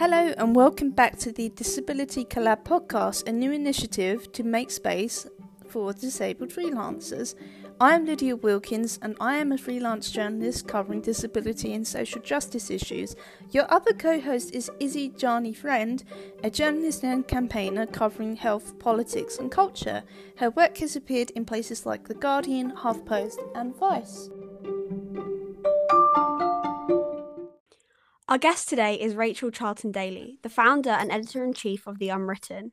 Hello, and welcome back to the Disability Collab podcast, a new initiative to make space for disabled freelancers. I am Lydia Wilkins, and I am a freelance journalist covering disability and social justice issues. Your other co host is Izzy Jani Friend, a journalist and campaigner covering health, politics, and culture. Her work has appeared in places like The Guardian, HuffPost, and Vice. Our guest today is Rachel Charlton Dailey, the founder and editor in chief of The Unwritten.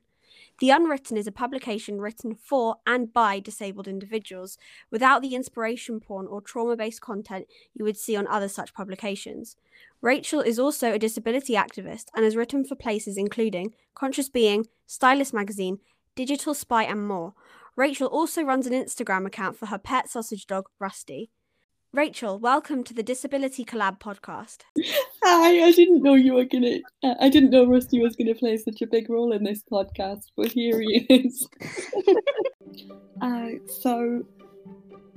The Unwritten is a publication written for and by disabled individuals without the inspiration porn or trauma based content you would see on other such publications. Rachel is also a disability activist and has written for places including Conscious Being, Stylist Magazine, Digital Spy, and more. Rachel also runs an Instagram account for her pet sausage dog, Rusty. Rachel, welcome to the Disability Collab podcast. Hi, I didn't know you were gonna. Uh, I didn't know Rusty was gonna play such a big role in this podcast, but here he is. uh, so,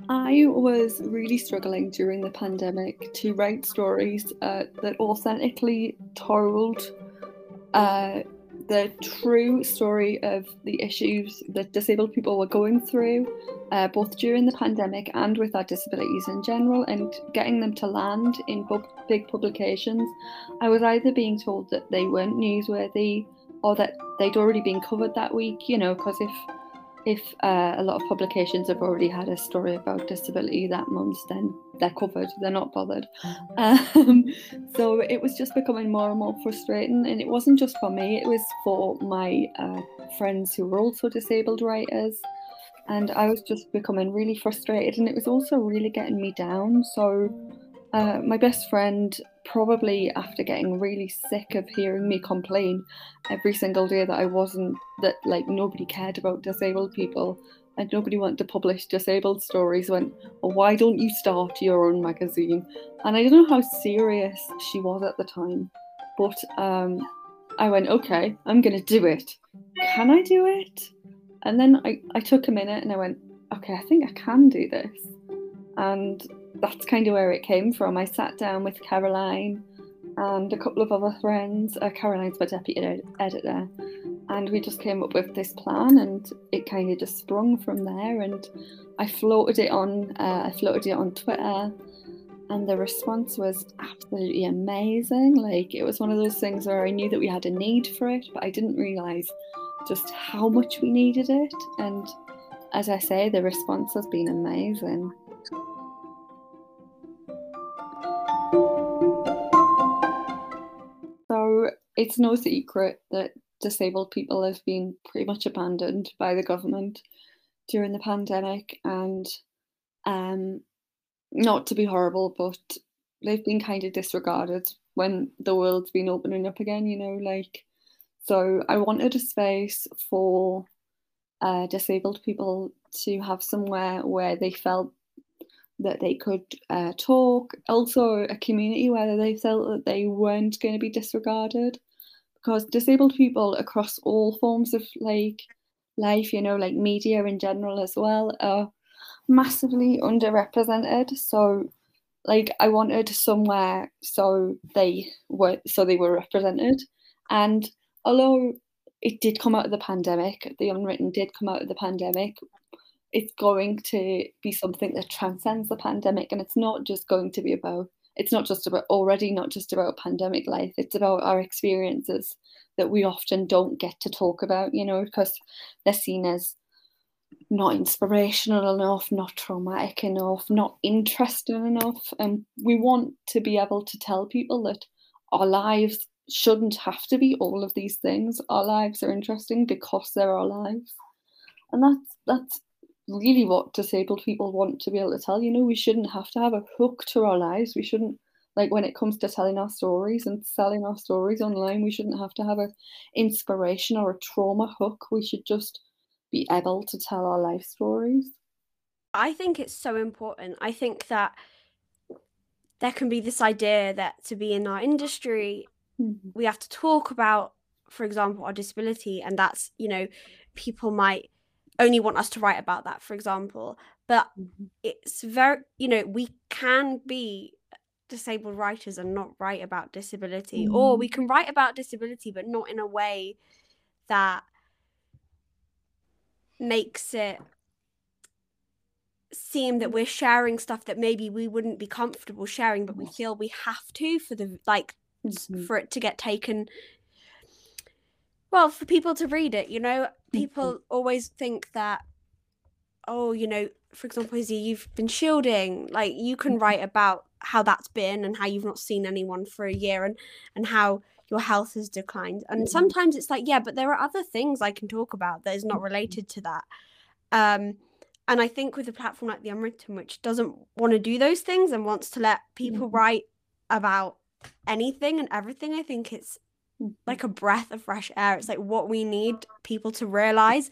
I was really struggling during the pandemic to write stories uh, that authentically told uh, the true story of the issues that disabled people were going through, uh, both during the pandemic and with our disabilities in general, and getting them to land in pub- big publications. I was either being told that they weren't newsworthy or that they'd already been covered that week, you know, because if if uh, a lot of publications have already had a story about disability that month, then they're covered, they're not bothered. Um, so it was just becoming more and more frustrating. And it wasn't just for me, it was for my uh, friends who were also disabled writers. And I was just becoming really frustrated, and it was also really getting me down. So uh, my best friend, probably after getting really sick of hearing me complain every single day that I wasn't, that like nobody cared about disabled people and nobody wanted to publish disabled stories, went, Well, why don't you start your own magazine? And I don't know how serious she was at the time, but um, I went, Okay, I'm going to do it. Can I do it? And then I, I took a minute and I went, Okay, I think I can do this. And that's kind of where it came from. I sat down with Caroline and a couple of other friends. Uh, Caroline's my deputy ed- editor, and we just came up with this plan, and it kind of just sprung from there. And I floated it on, uh, I floated it on Twitter, and the response was absolutely amazing. Like it was one of those things where I knew that we had a need for it, but I didn't realize just how much we needed it. And as I say, the response has been amazing. It's no secret that disabled people have been pretty much abandoned by the government during the pandemic and um not to be horrible but they've been kind of disregarded when the world's been opening up again you know like so i wanted a space for uh, disabled people to have somewhere where they felt that they could uh, talk, also a community where they felt that they weren't going to be disregarded. Because disabled people across all forms of like life, you know, like media in general as well, are massively underrepresented. So like I wanted somewhere so they were so they were represented. And although it did come out of the pandemic, the unwritten did come out of the pandemic, it's going to be something that transcends the pandemic and it's not just going to be about it's not just about already not just about pandemic life it's about our experiences that we often don't get to talk about you know because they're seen as not inspirational enough not traumatic enough not interesting enough and we want to be able to tell people that our lives shouldn't have to be all of these things. Our lives are interesting because they're our lives. And that's that's really what disabled people want to be able to tell. You know, we shouldn't have to have a hook to our lives. We shouldn't like when it comes to telling our stories and selling our stories online, we shouldn't have to have a inspiration or a trauma hook. We should just be able to tell our life stories. I think it's so important. I think that there can be this idea that to be in our industry, mm-hmm. we have to talk about, for example, our disability, and that's, you know, people might only want us to write about that, for example. But mm-hmm. it's very, you know, we can be disabled writers and not write about disability mm. or we can write about disability but not in a way that makes it seem that we're sharing stuff that maybe we wouldn't be comfortable sharing but we feel we have to for the like mm-hmm. for it to get taken well for people to read it you know people mm-hmm. always think that oh you know for example Izzy, you've been shielding like you can mm-hmm. write about how that's been and how you've not seen anyone for a year and and how your health has declined and mm-hmm. sometimes it's like yeah but there are other things i can talk about that is not related to that um and I think with a platform like the Unwritten, which doesn't want to do those things and wants to let people write about anything and everything, I think it's. Like a breath of fresh air. It's like what we need people to realize.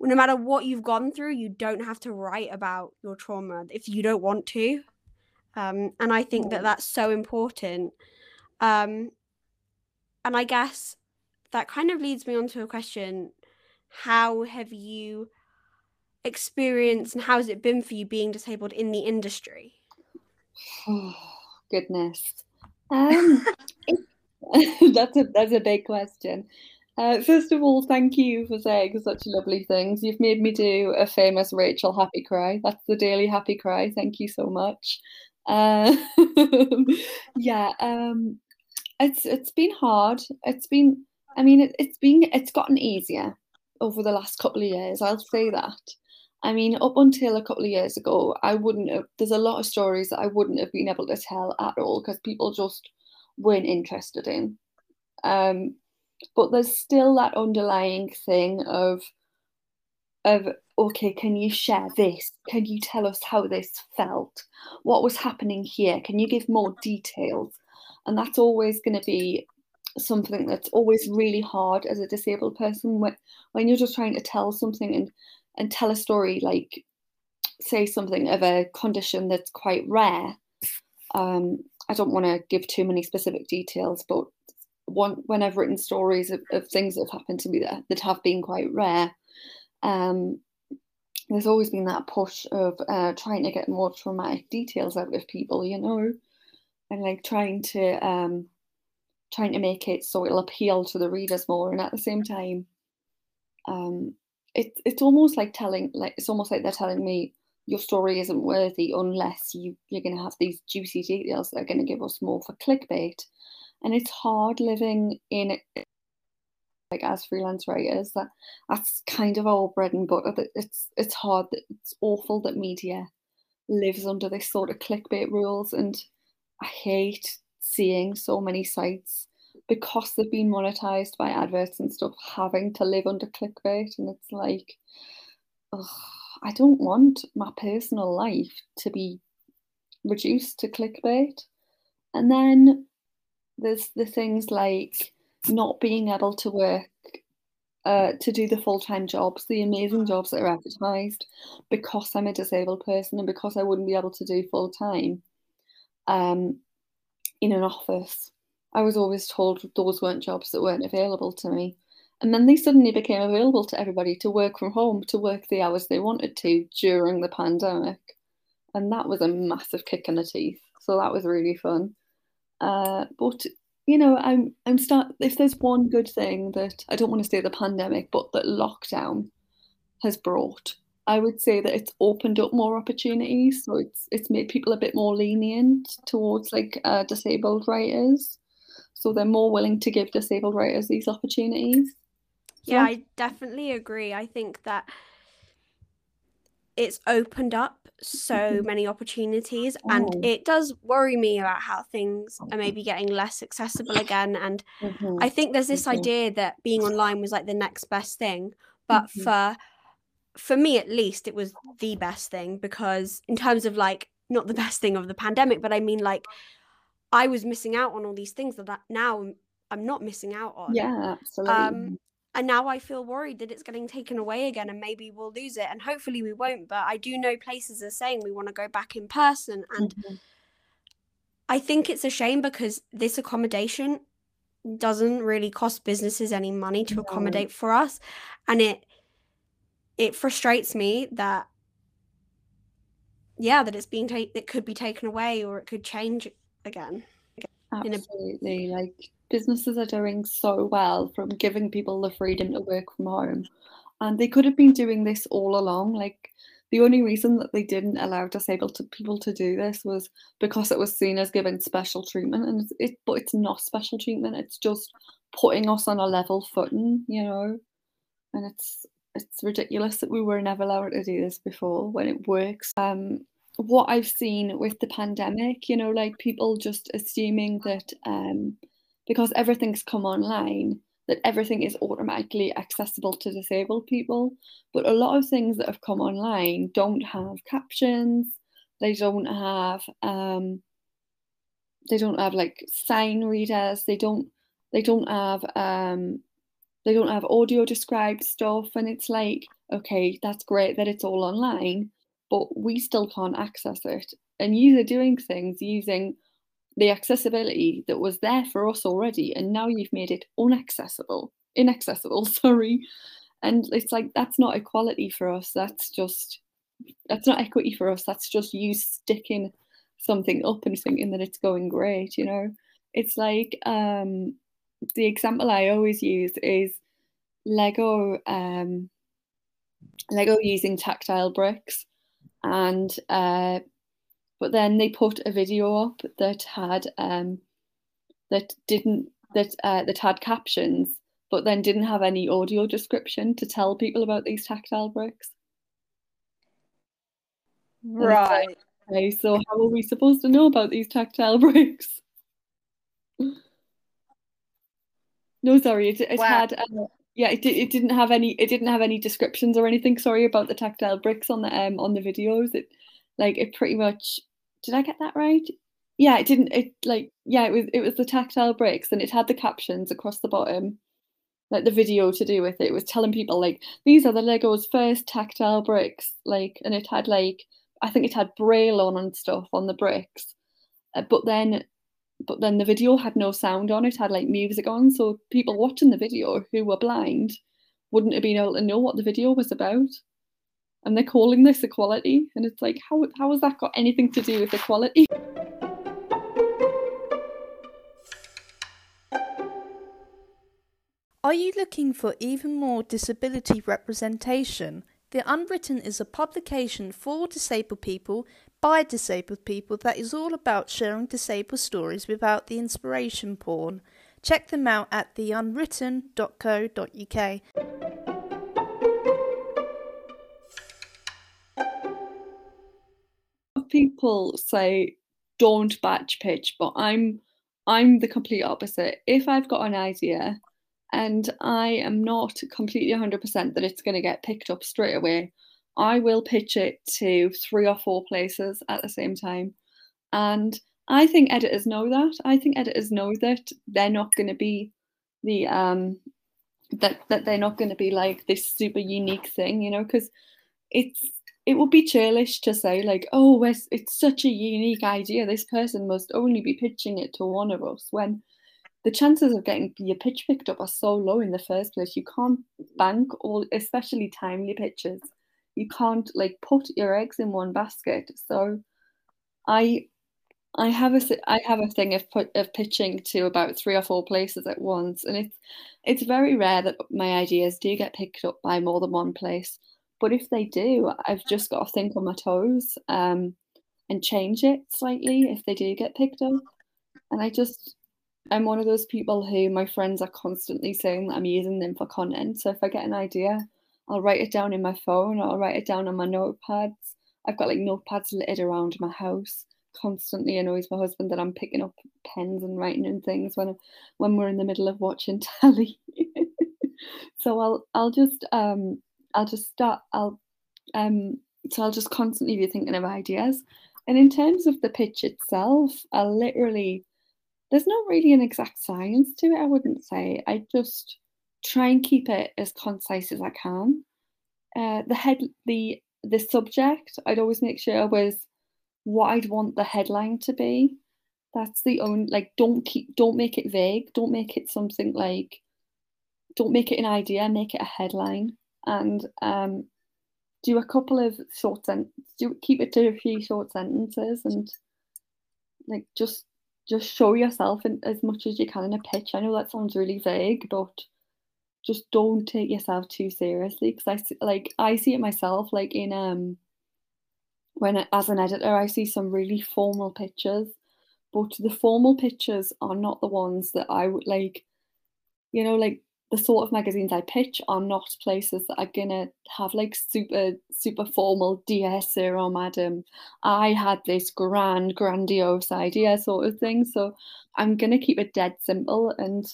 No matter what you've gone through, you don't have to write about your trauma if you don't want to. Um, and I think that that's so important. Um, and I guess that kind of leads me on to a question How have you experienced and how has it been for you being disabled in the industry? Oh, goodness. Um, that's a that's a big question. Uh, first of all, thank you for saying such lovely things. You've made me do a famous Rachel happy cry. That's the daily happy cry. Thank you so much. Uh, yeah, um, it's it's been hard. It's been, I mean, it, it's been it's gotten easier over the last couple of years. I'll say that. I mean, up until a couple of years ago, I wouldn't have, there's a lot of stories that I wouldn't have been able to tell at all because people just weren't interested in. Um, but there's still that underlying thing of, of, okay, can you share this? Can you tell us how this felt? What was happening here? Can you give more details? And that's always going to be something that's always really hard as a disabled person when, when you're just trying to tell something and and tell a story like say something of a condition that's quite rare um, i don't want to give too many specific details but one, when i've written stories of, of things that have happened to me that, that have been quite rare um, there's always been that push of uh, trying to get more traumatic details out of people you know? And like trying to um, trying to make it so it'll appeal to the readers more and at the same time um, it's it's almost like telling like it's almost like they're telling me your story isn't worthy unless you you're going to have these juicy details that are going to give us more for clickbait. And it's hard living in like as freelance writers that that's kind of our bread and butter that it's it's hard that it's awful that media lives under this sort of clickbait rules. And i hate seeing so many sites because they've been monetized by adverts and stuff, having to live under clickbait. And it's like, ugh, I don't want my personal life to be reduced to clickbait. And then there's the things like not being able to work uh, to do the full time jobs, the amazing jobs that are advertised, because I'm a disabled person and because I wouldn't be able to do full time um, in an office. I was always told those weren't jobs that weren't available to me. And then they suddenly became available to everybody to work from home, to work the hours they wanted to during the pandemic. And that was a massive kick in the teeth. So that was really fun. Uh, but you know, I'm I'm start if there's one good thing that I don't want to say the pandemic, but that lockdown has brought, I would say that it's opened up more opportunities. So it's it's made people a bit more lenient towards like uh, disabled writers so they're more willing to give disabled writers these opportunities. Yeah, I definitely agree. I think that it's opened up so mm-hmm. many opportunities oh. and it does worry me about how things are maybe getting less accessible again and mm-hmm. i think there's this mm-hmm. idea that being online was like the next best thing but mm-hmm. for for me at least it was the best thing because in terms of like not the best thing of the pandemic but i mean like I was missing out on all these things that now I'm not missing out on. Yeah, absolutely. Um, and now I feel worried that it's getting taken away again and maybe we'll lose it. And hopefully we won't. But I do know places are saying we want to go back in person. And mm-hmm. I think it's a shame because this accommodation doesn't really cost businesses any money to no. accommodate for us. And it it frustrates me that yeah, that it's being taken it could be taken away or it could change again. Absolutely. Like businesses are doing so well from giving people the freedom to work from home. And they could have been doing this all along. Like the only reason that they didn't allow disabled people to do this was because it was seen as giving special treatment. And it, but it's not special treatment. It's just putting us on a level footing, you know. And it's it's ridiculous that we were never allowed to do this before when it works. Um, what I've seen with the pandemic, you know, like people just assuming that um, because everything's come online, that everything is automatically accessible to disabled people. But a lot of things that have come online don't have captions. They don't have um, they don't have like sign readers. They don't they don't have um, they don't have audio described stuff. And it's like, okay, that's great that it's all online, but we still can't access it. And you are doing things using the accessibility that was there for us already, and now you've made it unaccessible, inaccessible, sorry. And it's like that's not equality for us. That's just that's not equity for us. That's just you sticking something up and thinking that it's going great, you know. It's like um the example I always use is Lego um Lego using tactile bricks and uh, but then they put a video up that had um, that didn't that uh, that had captions but then didn't have any audio description to tell people about these tactile bricks. Right. okay so how are we supposed to know about these tactile bricks? No sorry it, it wow. had uh, yeah it, it didn't have any it didn't have any descriptions or anything sorry about the tactile bricks on the um on the videos. It like it pretty much did i get that right yeah it didn't it like yeah it was it was the tactile bricks and it had the captions across the bottom like the video to do with it, it was telling people like these are the lego's first tactile bricks like and it had like i think it had braille on and stuff on the bricks uh, but then but then the video had no sound on it, had like music on. So people watching the video who were blind wouldn't have been able to know what the video was about. And they're calling this equality. And it's like, how, how has that got anything to do with equality? Are you looking for even more disability representation? The Unwritten is a publication for disabled people by disabled people that is all about sharing disabled stories without the inspiration porn. Check them out at theunwritten.co.uk. People say don't batch pitch, but I'm I'm the complete opposite. If I've got an idea and I am not completely 100% that it's going to get picked up straight away, I will pitch it to three or four places at the same time. And I think editors know that. I think editors know that they're not going to be the um that that they're not going to be like this super unique thing, you know, because it's it would be churlish to say like, oh, it's, such a unique idea. This person must only be pitching it to one of us when the chances of getting your pitch picked up are so low in the first place. You can't bank all, especially timely pitches you can't like put your eggs in one basket. So I I have a I have a thing of put of pitching to about three or four places at once, and it's it's very rare that my ideas do get picked up by more than one place. But if they do, I've just got to think on my toes um, and change it slightly if they do get picked up. And I just I'm one of those people who my friends are constantly saying that I'm using them for content. So if I get an idea, I'll write it down in my phone or I'll write it down on my notepads. I've got like notepads littered around my house. Constantly It annoys my husband that I'm picking up pens and writing and things when when we're in the middle of watching telly. so I'll I'll just um I'll just start I'll um so I'll just constantly be thinking of ideas. And in terms of the pitch itself, I'll literally there's not really an exact science to it, I wouldn't say. I just try and keep it as concise as I can. Uh, the head, the the subject, I'd always make sure I was what I'd want the headline to be. That's the only like don't keep don't make it vague. Don't make it something like don't make it an idea. Make it a headline and um, do a couple of short sen- do keep it to a few short sentences and like just just show yourself in, as much as you can in a pitch. I know that sounds really vague, but just don't take yourself too seriously because I like I see it myself like in um when as an editor I see some really formal pictures but the formal pictures are not the ones that I would like you know like the sort of magazines I pitch are not places that are gonna have like super super formal dear sir or madam I had this grand grandiose idea sort of thing so I'm gonna keep it dead simple and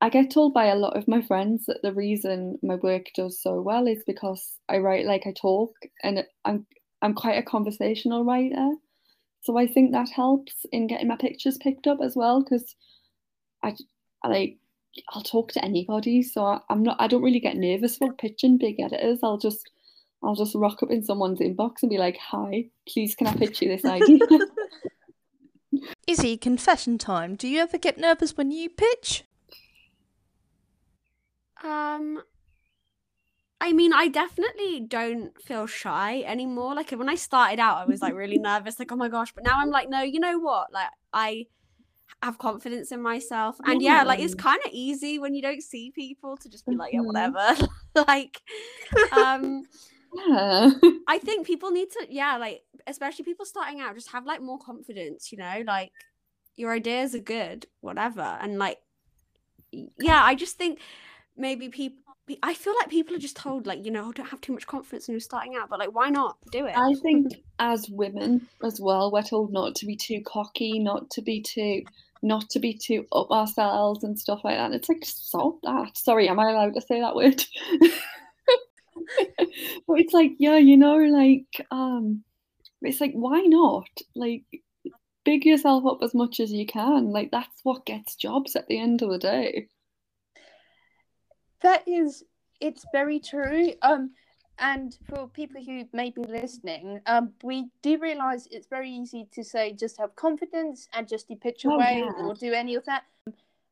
I get told by a lot of my friends that the reason my work does so well is because I write like I talk and I'm I'm quite a conversational writer. So I think that helps in getting my pictures picked up as well because I, like I'll talk to anybody. So I'm not I don't really get nervous about pitching big editors. I'll just I'll just rock up in someone's inbox and be like, "Hi, please can I pitch you this idea?" Izzy, confession time. Do you ever get nervous when you pitch? Um, I mean, I definitely don't feel shy anymore. Like when I started out, I was like really nervous, like oh my gosh. But now I'm like, no, you know what? Like I have confidence in myself, and yeah, like it's kind of easy when you don't see people to just be like, yeah, Mhm. whatever. like, um, yeah. I think people need to, yeah, like especially people starting out, just have like more confidence. You know, like your ideas are good, whatever, and like, yeah, I just think maybe people. I feel like people are just told like you know don't have too much confidence when you're starting out, but like why not do it? I think as women as well, we're told not to be too cocky, not to be too not to be too up ourselves and stuff like that. It's like stop that. Sorry, am I allowed to say that word? but it's like, yeah, you know, like um it's like why not? Like big yourself up as much as you can. Like that's what gets jobs at the end of the day. That is, it's very true. Um, and for people who may be listening, um, we do realise it's very easy to say just have confidence and just do pitch Oh, yeah. or do any of that.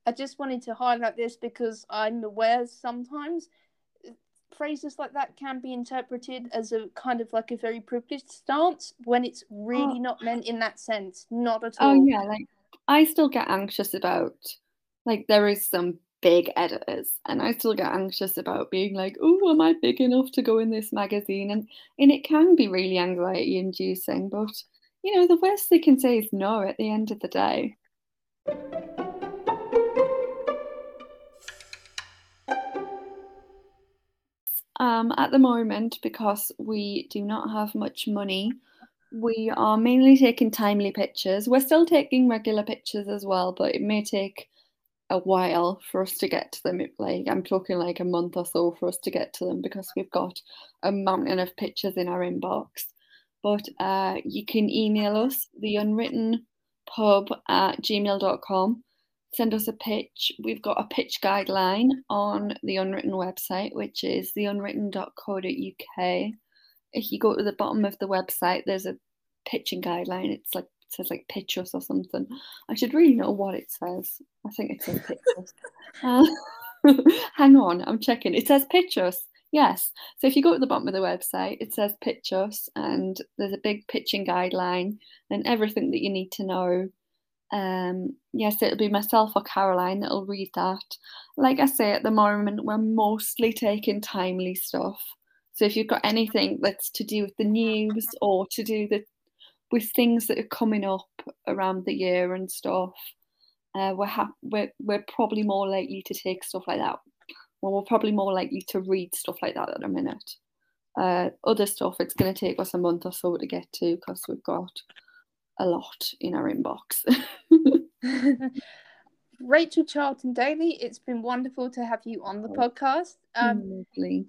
I just wanted to highlight this because I'm aware sometimes phrases like that can be interpreted as a kind of like a very privileged stance when it's really Oh. not meant in that sense. Not at all. Oh yeah, like I still get anxious about like there is some big editors and I still get anxious about being like, oh, am I big enough to go in this magazine? And and it can be really anxiety inducing, but you know, the worst they can say is no at the end of the day. Um, at the moment, because we do not have much money, we are mainly taking timely pictures. We're still taking regular pictures as well, but it may take a while for us to get to them. Like I'm talking like a month or so for us to get to them because we've got a mountain of pictures in our inbox. But uh, you can email us the unwritten pub at gmail.com. Send us a pitch. We've got a pitch guideline on the unwritten website, which is theunwritten.co.uk if you go to the bottom of the website, there's a pitching guideline. It's like says like pictures or something. I should really know what it says. I think it says pitch us. Uh, hang on, I'm checking. It says pictures. Yes. So if you go to the bottom of the website, it says pictures, and there's a big pitching guideline and everything that you need to know. Um, yes, it'll be myself or Caroline that'll read that. Like I say, at the moment, we're mostly taking timely stuff. So if you've got anything that's to do with the news or to do the, with things that are coming up around the year and stuff, uh, we're, ha- we're we're probably more likely to take stuff like that. Well, we're probably more likely to read stuff like that at a minute. Uh, other stuff, it's going to take us a month or so to get to because we've got a lot in our inbox. Rachel Charlton Dailey, it's been wonderful to have you on the Oh. podcast. Um, Lovely.